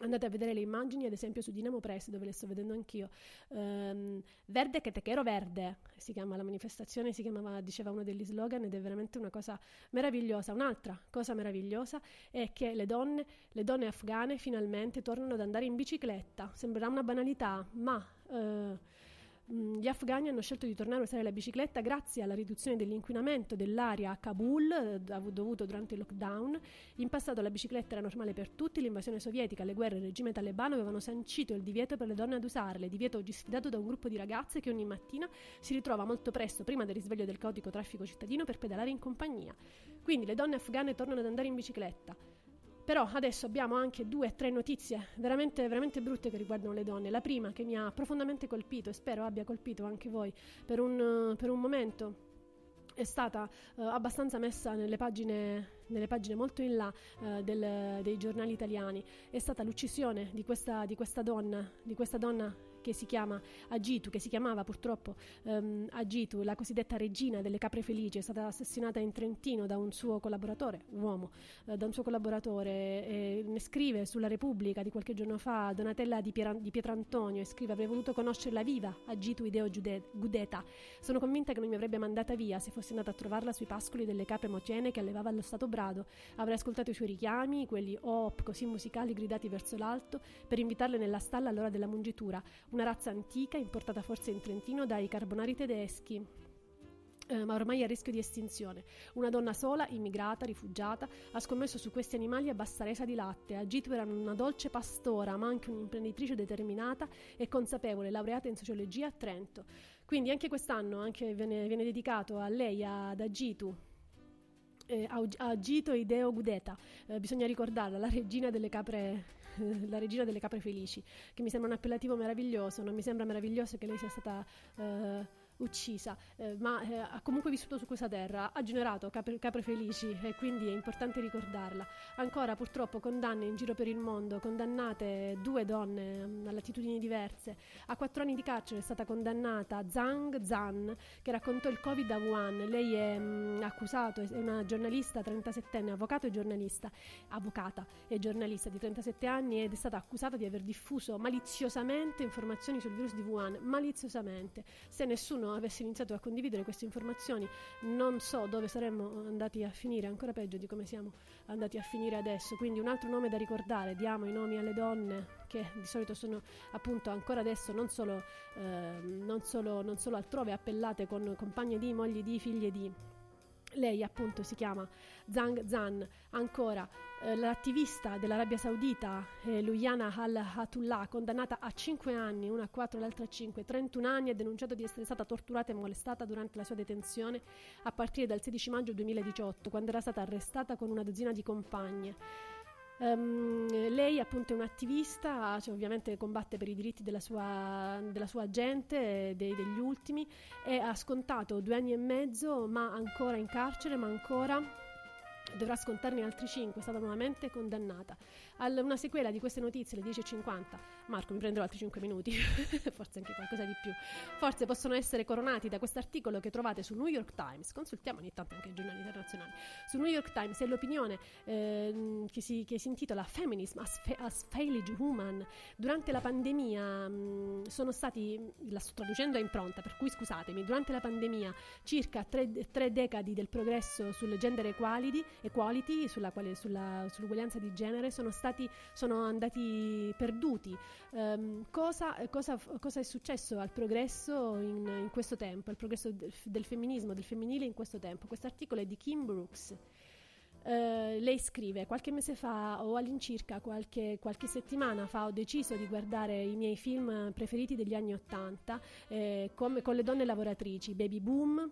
Andate a vedere le immagini, ad esempio su Dinamo Press, dove le sto vedendo anch'io. Um, verde che te quiero verde, si chiama la manifestazione, si chiamava, diceva uno degli slogan ed è veramente una cosa meravigliosa. Un'altra cosa meravigliosa è che le donne, le donne afghane finalmente tornano ad andare in bicicletta. Sembrerà una banalità, ma... Uh, gli afghani hanno scelto di tornare a usare la bicicletta grazie alla riduzione dell'inquinamento dell'aria a Kabul eh, dovuto durante il lockdown. In passato la bicicletta era normale per tutti, l'invasione sovietica, le guerre e il regime talebano avevano sancito il divieto per le donne ad usarle, divieto oggi sfidato da un gruppo di ragazze che ogni mattina si ritrova molto presto, prima del risveglio del caotico traffico cittadino, per pedalare in compagnia. Quindi le donne afghane tornano ad andare in bicicletta. Però adesso abbiamo anche due o tre notizie veramente, veramente brutte che riguardano le donne. La prima che mi ha profondamente colpito e spero abbia colpito anche voi per un, per un momento è stata uh, abbastanza messa nelle pagine, nelle pagine molto in là uh, del, dei giornali italiani. È stata l'uccisione di questa, di questa donna, di questa donna che si chiama Agitu, che si chiamava purtroppo um, Agitu, la cosiddetta regina delle capre felici, è stata assassinata in Trentino da un suo collaboratore, uomo, uh, da un suo collaboratore, e ne scrive sulla Repubblica di qualche giorno fa Donatella di, Pier- di Pietrantonio e scrive avrei voluto conoscerla viva, Agitu Ideo Gudeta. Sono convinta che non mi avrebbe mandata via se fossi andata a trovarla sui pascoli delle capre motiene che allevava allo stato brado. Avrei ascoltato i suoi richiami, quelli op così musicali gridati verso l'alto, per invitarle nella stalla all'ora della mungitura una razza antica importata forse in Trentino dai carbonari tedeschi. Eh, ma ormai a rischio di estinzione. Una donna sola, immigrata, rifugiata, ha scommesso su questi animali a bassa resa di latte. Agitu era una dolce pastora, ma anche un'imprenditrice determinata e consapevole, laureata in sociologia a Trento. Quindi anche quest'anno anche viene, viene dedicato a lei, ad Agitu, eh, Agito Ideo Gudeta, eh, bisogna ricordarla, la regina delle capre la regina delle capre felici, che mi sembra un appellativo meraviglioso, non mi sembra meraviglioso che lei sia stata eh, uccisa, eh, ma eh, ha comunque vissuto su questa terra, ha generato capre, capre, felici e quindi è importante ricordarla. Ancora purtroppo condanne in giro per il mondo, condannate due donne mh, mm, a latitudini diverse. A quattro anni di carcere è stata condannata Zhang Zhan che raccontò il Covid a Wuhan. Lei è mh, mm, accusato, è una giornalista 37enne, avvocato e giornalista, avvocata e giornalista di 37 anni ed è stata accusata di aver diffuso maliziosamente informazioni sul virus di Wuhan, maliziosamente. Se nessuno qualcuno avesse iniziato a condividere queste informazioni, non so dove saremmo andati a finire, ancora peggio di come siamo andati a finire adesso. Quindi un altro nome da ricordare, diamo i nomi alle donne che di solito sono appunto ancora adesso non solo, eh, non solo, non solo altrove appellate con compagne di, mogli di, figlie di lei appunto si chiama Zhang Zhan, ancora l'attivista dell'Arabia Saudita eh, Luyana al-Hatullah, condannata a 5 anni, una a 4 l'altra a 5, 31 anni, ha denunciato di essere stata torturata e molestata durante la sua detenzione a partire dal 16 maggio 2018, quando era stata arrestata con una dozzina di compagne. Um, lei appunto è un'attivista, cioè, ovviamente combatte per i diritti della sua, della sua gente, dei, degli ultimi, e ha scontato due anni e mezzo, ma ancora in carcere, ma ancora dovrà scontarne altri 5, è stata nuovamente condannata. Al- una sequela di queste notizie alle 10.50. Marco, mi prenderò altri 5 minuti, forse anche qualcosa di più. Forse possono essere coronati da questo articolo che trovate sul New York Times. Consultiamo ogni tanto anche i giornali internazionali. Sul New York Times è l'opinione ehm, che, si, che si intitola Feminism as, fa- as Failed Woman. Durante la pandemia mh, sono stati, la sto traducendo a impronta, per cui scusatemi, durante la pandemia circa tre, tre decadi del progresso sul gender equality, equality sulla sulla- sull'uguaglianza di genere sono stati sono andati perduti. Ehm, cosa, cosa- cosa è successo al progresso in, in questo tempo, al progresso del, del femminismo, del femminile in questo tempo? Questo articolo è di Kim Brooks. Eh, lei scrive: Qualche mese fa, o all'incirca qualche, qualche settimana fa, ho deciso di guardare i miei film preferiti degli anni Ottanta eh, con le donne lavoratrici, Baby Boom.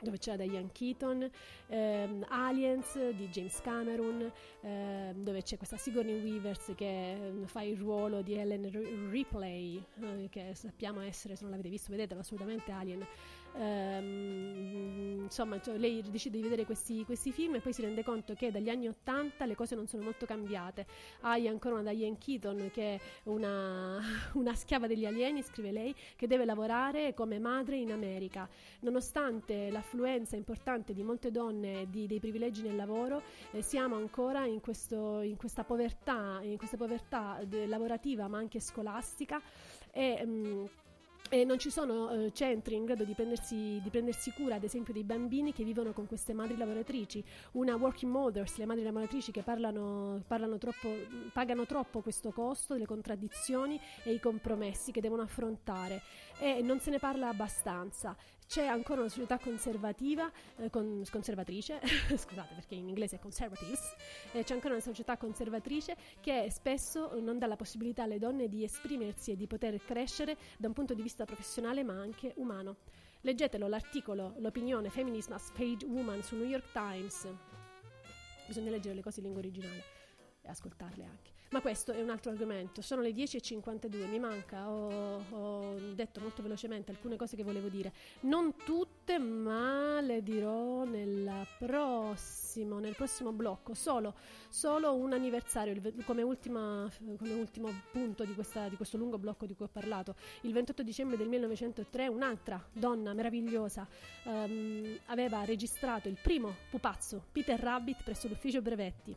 Dove c'era Diane Keaton, ehm, Aliens di James Cameron, ehm, dove c'è questa Sigourney Weavers che ehm, fa il ruolo di Ellen Ripley, eh, che sappiamo essere, se non l'avete visto, vedetelo assolutamente Alien. Ehm, insomma, cioè, lei decide di vedere questi, questi film e poi si rende conto che dagli anni 80 le cose non sono molto cambiate. Hai ancora una Diane Keaton che è una, una schiava degli alieni, scrive lei, che deve lavorare come madre in America. Nonostante l'affluenza importante di molte donne di- dei privilegi nel lavoro, eh, siamo ancora in, questo- in questa povertà, in questa povertà de- lavorativa ma anche scolastica e mm, e non ci sono eh, centri in grado di prendersi, di prendersi cura, ad esempio, dei bambini che vivono con queste madri lavoratrici. Una working mothers, le madri lavoratrici che parlano, parlano troppo, pagano troppo questo costo, le contraddizioni e i compromessi che devono affrontare. E non se ne parla abbastanza. C'è ancora una società conservativa, eh, con- conservatrice, scusate perché in inglese è conservatives, eh, c'è ancora una società conservatrice che spesso non dà la possibilità alle donne di esprimersi e di poter crescere da un punto di vista professionale ma anche umano. Leggetelo l'articolo, l'opinione Feminism as Page Woman sul New York Times. Bisogna leggere le cose in lingua originale e ascoltarle anche. Ma questo è un altro argomento. Sono le 10.52, mi manca, ho, ho detto molto velocemente alcune cose che volevo dire. Non tutte, ma le dirò prossimo, nel prossimo blocco. Solo, solo un anniversario, come, ultima, come ultimo punto di, questa- di questo lungo blocco di cui ho parlato. Il 28 dicembre del 1903 un'altra donna meravigliosa ehm, aveva registrato il primo pupazzo, Peter Rabbit, presso l'ufficio brevetti.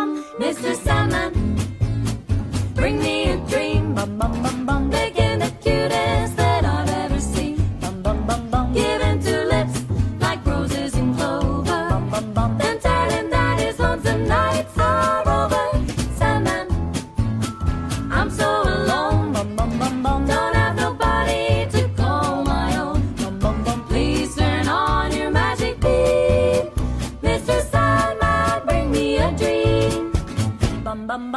Mr. Sandman, bring me a dream. Bum bum bum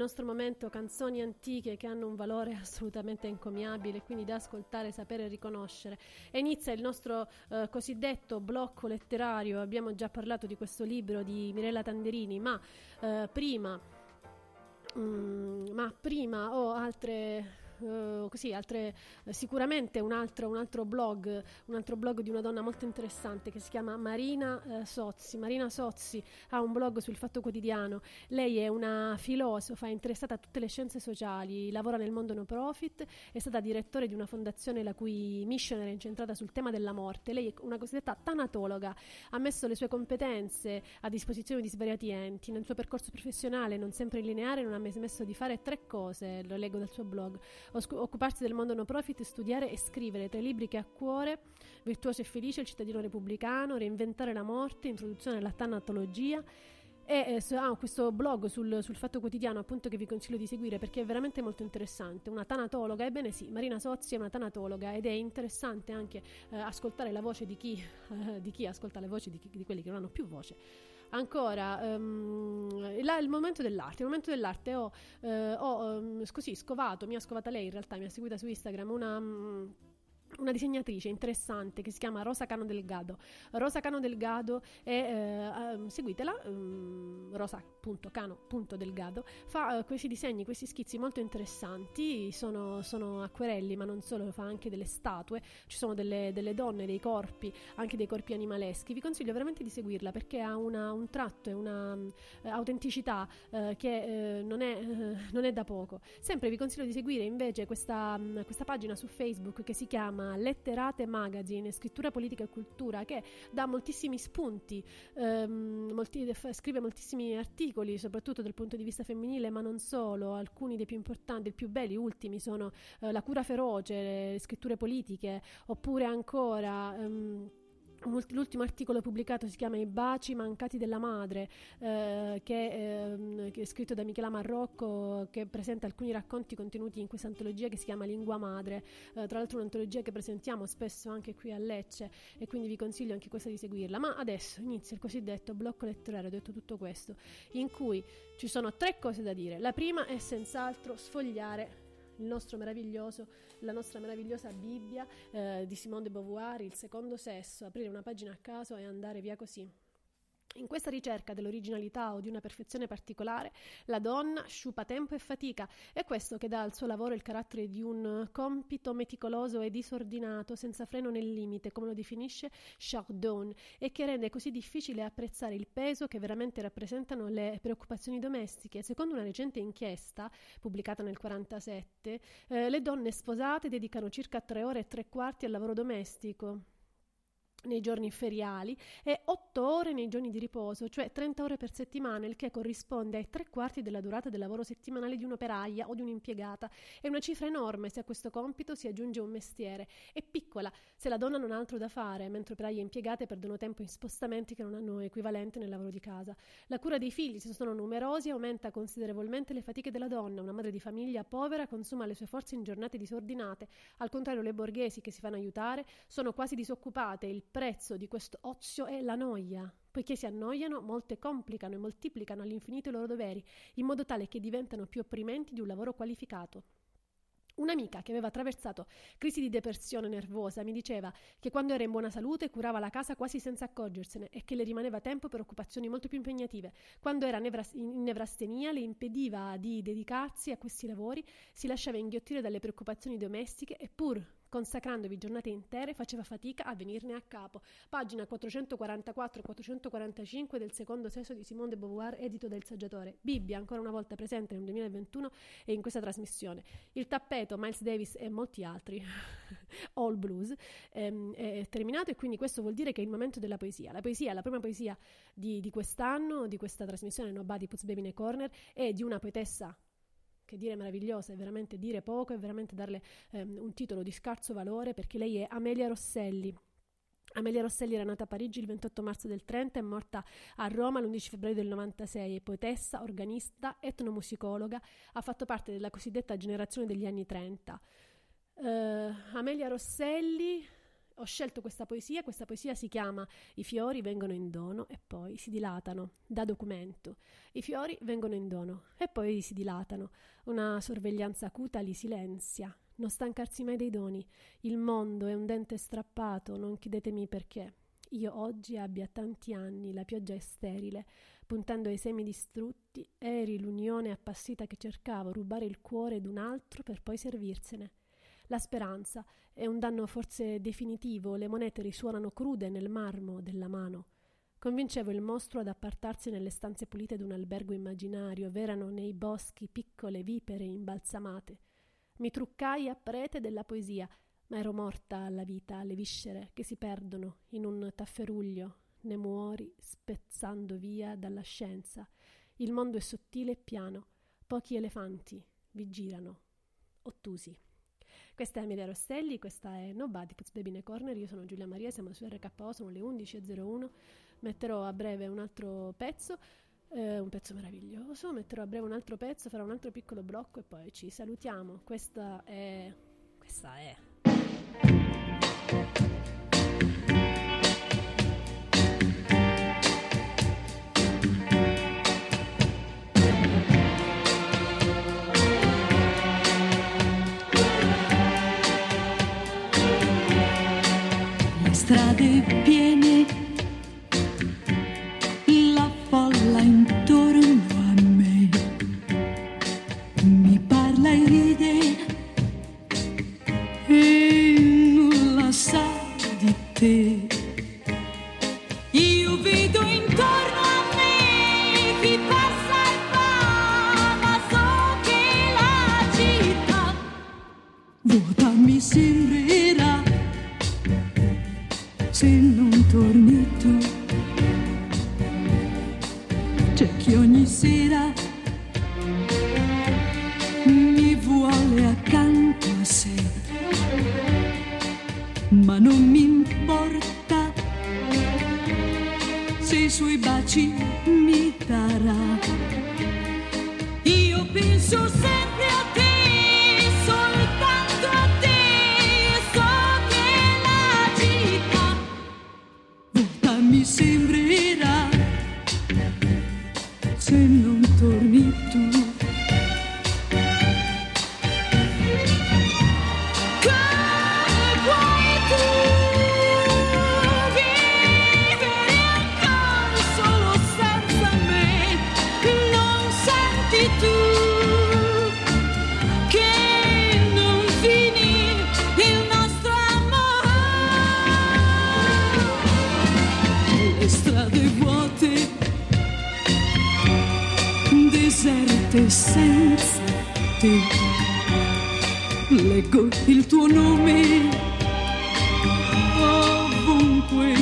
nostro momento, canzoni antiche che hanno un valore assolutamente encomiabile, quindi da ascoltare, sapere e riconoscere. E inizia il nostro eh, cosiddetto blocco letterario, abbiamo già parlato di questo libro di Mirella Tanderini, ma eh, prima... mm, ma prima ho altre eh, così, altre, eh, sicuramente un altro, un altro blog, un altro blog di una donna molto interessante che si chiama Marina eh, Sozzi. Marina Sozzi ha un blog sul Fatto Quotidiano. Lei è una filosofa interessata a tutte le scienze sociali, lavora nel mondo no profit, è stata direttore di una fondazione la cui mission era incentrata sul tema della morte. Lei è una cosiddetta tanatologa, ha messo le sue competenze a disposizione di svariati enti. Nel suo percorso professionale, non sempre lineare, non ha mai smesso di fare tre cose, lo leggo dal suo blog occuparsi del mondo no profit, studiare e scrivere tre libri che ha a cuore, Virtuoso e felice, Il cittadino repubblicano, Reinventare la morte, Introduzione alla tanatologia. E eh, so- ha questo blog sul, sul Fatto Quotidiano appunto che vi consiglio di seguire perché è veramente molto interessante. Una tanatologa, ebbene sì, Marina Sozzi è una tanatologa ed è interessante anche eh, ascoltare la voce di chi, eh, di chi ascolta le voci di, chi- di quelli che non hanno più voce. Ancora, ehm, là, il momento dell'arte. Il momento dell'arte ho, eh, ho ehm, così scovato, mi ha scovata lei in realtà, mi ha seguita su Instagram una. mm, una disegnatrice interessante che si chiama Rosa Cano Delgado. Rosa Cano Delgado è, eh, ehm, seguitela, ehm, rosa.cano.delgado, fa eh, questi disegni, questi schizzi molto interessanti, sono, sono acquerelli ma non solo, fa anche delle statue, ci sono delle, delle donne, dei corpi, anche dei corpi animaleschi. Vi consiglio veramente di seguirla perché ha una- un tratto e una mm, eh, autenticità eh, che eh, non, è, eh, non è da poco. Sempre vi consiglio di seguire invece questa, mm, questa pagina su Facebook che si chiama Letterate Magazine, scrittura politica e cultura, che dà moltissimi spunti, ehm, molti- scrive moltissimi articoli, soprattutto dal punto di vista femminile, ma non solo. Alcuni dei più importanti, i più belli, ultimi, sono eh, La cura feroce, le scritture politiche, oppure ancora. ehm, L'ultimo articolo pubblicato si chiama I baci mancati della madre, eh, che, ehm, che è scritto da Michela Marrocco, che presenta alcuni racconti contenuti in questa antologia che si chiama Lingua Madre. Eh, tra l'altro, un'antologia che presentiamo spesso anche qui a Lecce, e quindi vi consiglio anche questa di seguirla. Ma adesso inizia il cosiddetto blocco letterario. Ho detto tutto questo, in cui ci sono tre cose da dire. La prima è senz'altro sfogliare il nostro meraviglioso, la nostra meravigliosa Bibbia eh, di Simone de Beauvoir, Il secondo sesso, aprire una pagina a caso e andare via così. In questa ricerca dell'originalità o di una perfezione particolare, la donna sciupa tempo e fatica, è questo che dà al suo lavoro il carattere di un compito meticoloso e disordinato, senza freno nel limite, come lo definisce Chardon, e che rende così difficile apprezzare il peso che veramente rappresentano le preoccupazioni domestiche. Secondo una recente inchiesta, pubblicata nel 1947, eh, le donne sposate dedicano circa tre ore e tre quarti al lavoro domestico nei giorni feriali e 8 ore nei giorni di riposo, cioè 30 ore per settimana, il che corrisponde ai tre quarti della durata del lavoro settimanale di un'operaia o di un'impiegata. È una cifra enorme se a questo compito si aggiunge un mestiere. È piccola se la donna non ha altro da fare, mentre operaie e impiegate perdono tempo in spostamenti che non hanno equivalente nel lavoro di casa. La cura dei figli, se sono numerosi, aumenta considerevolmente le fatiche della donna. Una madre di famiglia povera consuma le sue forze in giornate disordinate. Al contrario, le borghesi che si fanno aiutare sono quasi disoccupate. Il prezzo di questo ozio è la noia. Poiché si annoiano, molte complicano e moltiplicano all'infinito i loro doveri, in modo tale che diventano più opprimenti di un lavoro qualificato. Un'amica che aveva attraversato crisi di depressione nervosa mi diceva che quando era in buona salute curava la casa quasi senza accorgersene e che le rimaneva tempo per occupazioni molto più impegnative. Quando era nevras- in nevrastenia le impediva di dedicarsi a questi lavori, si lasciava inghiottire dalle preoccupazioni domestiche e pur consacrandovi giornate intere faceva fatica a venirne a capo. Pagina 444-445 del secondo sesso di Simone de Beauvoir, edito del saggiatore. Bibbia, ancora una volta presente nel 2021 e in questa trasmissione. Il tappeto, Miles Davis e molti altri, All Blues, ehm, è terminato e quindi questo vuol dire che è il momento della poesia. La poesia, la prima poesia di, di quest'anno, di questa trasmissione Nobody Puts Baby in a Corner, è di una poetessa che dire meravigliosa è veramente dire poco, è veramente darle ehm, un titolo di scarso valore perché lei è Amelia Rosselli. Amelia Rosselli era nata a Parigi il 28 marzo del 30 e morta a Roma l'11 febbraio del 96. È poetessa, organista, etnomusicologa, ha fatto parte della cosiddetta generazione degli anni 30. Eh, Amelia Rosselli ho scelto questa poesia, questa poesia si chiama I fiori vengono in dono e poi si dilatano, da documento. I fiori vengono in dono e poi si dilatano. Una sorveglianza acuta li silenzia. Non stancarsi mai dei doni. Il mondo è un dente strappato, non chiedetemi perché. Io oggi abbia tanti anni, la pioggia è sterile, puntando ai semi distrutti, eri l'unione appassita che cercavo, rubare il cuore d'un altro per poi servirsene. La speranza è un danno forse definitivo, le monete risuonano crude nel marmo della mano. Convincevo il mostro ad appartarsi nelle stanze pulite d'un albergo immaginario, v'erano nei boschi piccole vipere imbalsamate. Mi truccai a prete della poesia, ma ero morta alla vita, alle viscere che si perdono in un tafferuglio, ne muori spezzando via dalla scienza. Il mondo è sottile e piano, pochi elefanti vi girano, ottusi. Questa è Amelia Rostelli, questa è Nobody Puts Baby in a Corner, io sono Giulia Maria, siamo su RKO, sono le 11.01, metterò a breve un altro pezzo, eh, un pezzo meraviglioso, metterò a breve un altro pezzo, farò un altro piccolo blocco e poi ci salutiamo. Questa è... questa è... we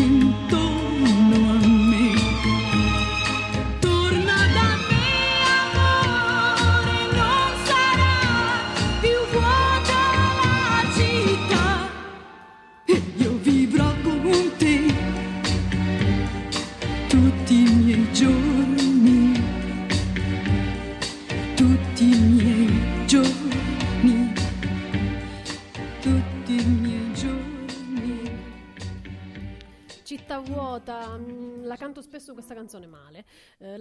canzone male.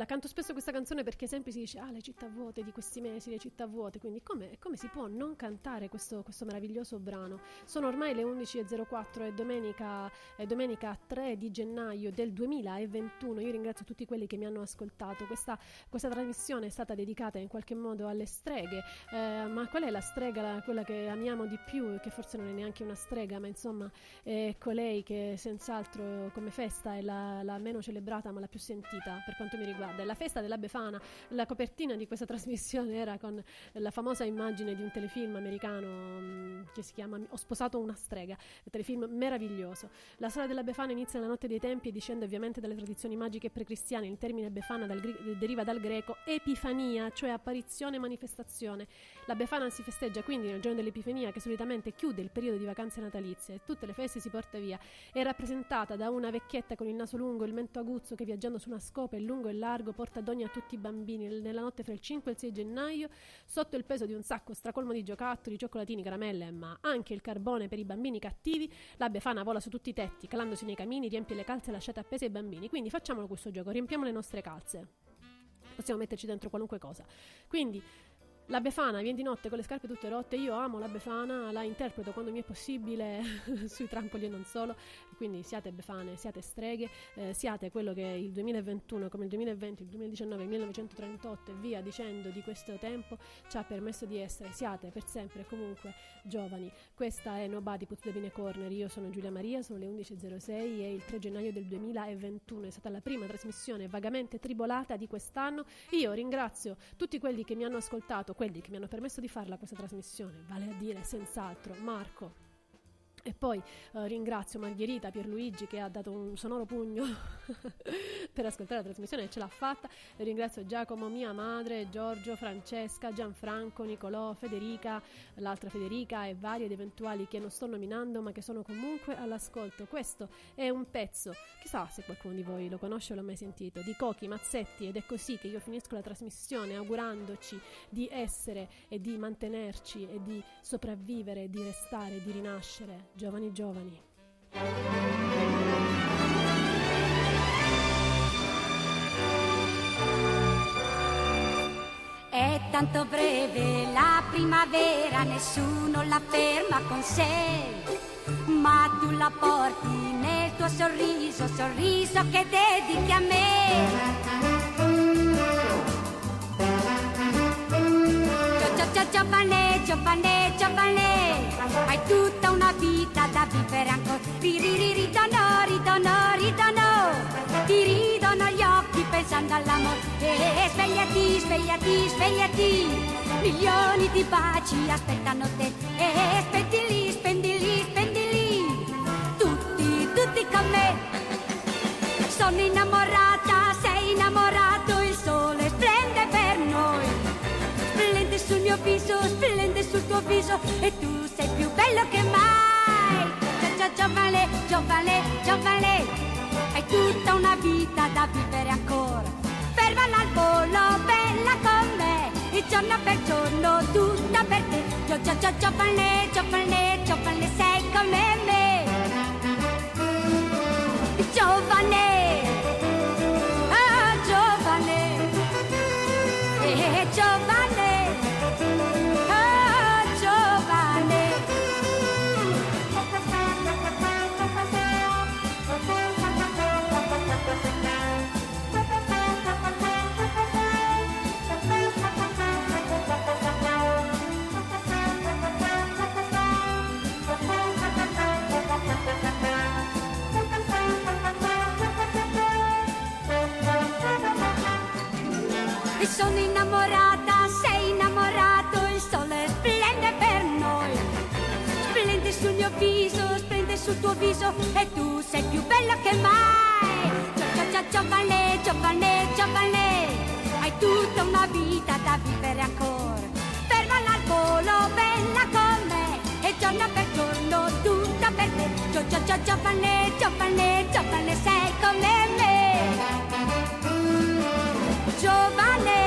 Canto spesso questa canzone perché sempre si dice: Ah, le città vuote di questi mesi, le città vuote. Quindi, come, come si può non cantare questo, questo meraviglioso brano? Sono ormai le 11.04 e domenica, è domenica 3 di gennaio del 2021. Io ringrazio tutti quelli che mi hanno ascoltato. Questa, questa trasmissione è stata dedicata in qualche modo alle streghe. Eh, ma qual è la strega, la- quella che amiamo di più? Che forse non è neanche una strega, ma insomma è colei che senz'altro come festa è la, la meno celebrata ma la più sentita per quanto mi riguarda. È la festa della Befana. La copertina di questa trasmissione era con la famosa immagine di un telefilm americano mm, che si chiama Ho sposato una strega, un telefilm meraviglioso. La storia della Befana inizia nella notte dei tempi e discende ovviamente dalle tradizioni magiche precristiane. Il termine Befana dal deriva dal greco epifania, cioè apparizione, manifestazione. La Befana si festeggia quindi nel giorno dell'Epifania che solitamente chiude il periodo di vacanze natalizie. E tutte le feste si porta via. È rappresentata da una vecchietta con il naso lungo e il mento aguzzo che viaggiando su una scopa in lungo e largo porta doni a tutti i bambini. Nella notte fra il 5 e il 6 gennaio sotto il peso di un sacco stracolmo di giocattoli, cioccolatini, caramelle ma anche il carbone per i bambini cattivi la befana vola su tutti i tetti calandosi nei camini riempie le calze lasciate appese ai bambini. Quindi facciamolo questo gioco riempiamo le nostre calze. Possiamo metterci dentro qualunque cosa. Quindi la Befana viene di notte con le scarpe tutte rotte. Io amo la Befana, la interpreto quando mi è possibile sui trampoli e non solo. Quindi siate Befane, siate streghe, eh, siate quello che il 2021, come il 2020, il 2019, il 1938 e via dicendo di questo tempo ci ha permesso di essere. Siate per sempre comunque giovani. Questa è Nobody Puts the Pin Corner. Io sono Giulia Maria, sono le 11.06 e il 3 gennaio del 2021 è stata la prima trasmissione vagamente tribolata di quest'anno. Io ringrazio tutti quelli che mi hanno ascoltato quelli che mi hanno permesso di farla questa trasmissione, vale a dire senz'altro Marco. E poi eh, ringrazio Margherita Pierluigi che ha dato un sonoro pugno per ascoltare la trasmissione e ce l'ha fatta. Ringrazio Giacomo, mia madre, Giorgio, Francesca, Gianfranco, Nicolò, Federica, l'altra Federica e vari ed eventuali che non sto nominando ma che sono comunque all'ascolto. Questo è un pezzo, chissà se qualcuno di voi lo conosce o l'ha mai sentito, di Cochi Mazzetti ed è così che io finisco la trasmissione augurandoci di essere e di mantenerci e di sopravvivere, di restare, di rinascere giovani giovani. È tanto breve la primavera, nessuno la ferma con sé. Ma tu la porti nel tuo sorriso, sorriso che dedichi a me. Gio- gio- Giovane, giovane, giovane, hai tutta una vita da vivere ancora. Ri- ri- ri- Ridono, ridono, ti ridono gli occhi pensando all'amore. E svegliati, svegliati, svegliati, milioni di baci aspettano te. E spendili, spendili, splende sul tuo viso e tu sei più bello che mai. Gio- Giovane, giovane, giovane, hai tutta una vita da vivere ancora. Fermala al volo, bella con me, e giorno per giorno tutta per te. Gio- gio- gio- Giovane, giovane, giovane, sei come me. Giovane, sono innamorata, sei innamorato, il sole splende per noi. Splende sul mio viso, splende sul tuo viso e tu sei più bella che mai. Gio- gio- Giovane, giovane, giovane, hai tutta una vita da vivere ancora. Fermala al volo, bella con me, e giorno per giorno tutta per te. Gio- gio- gio- Giovane, giovane, giovane, sei come me. Giovane,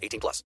18 plus.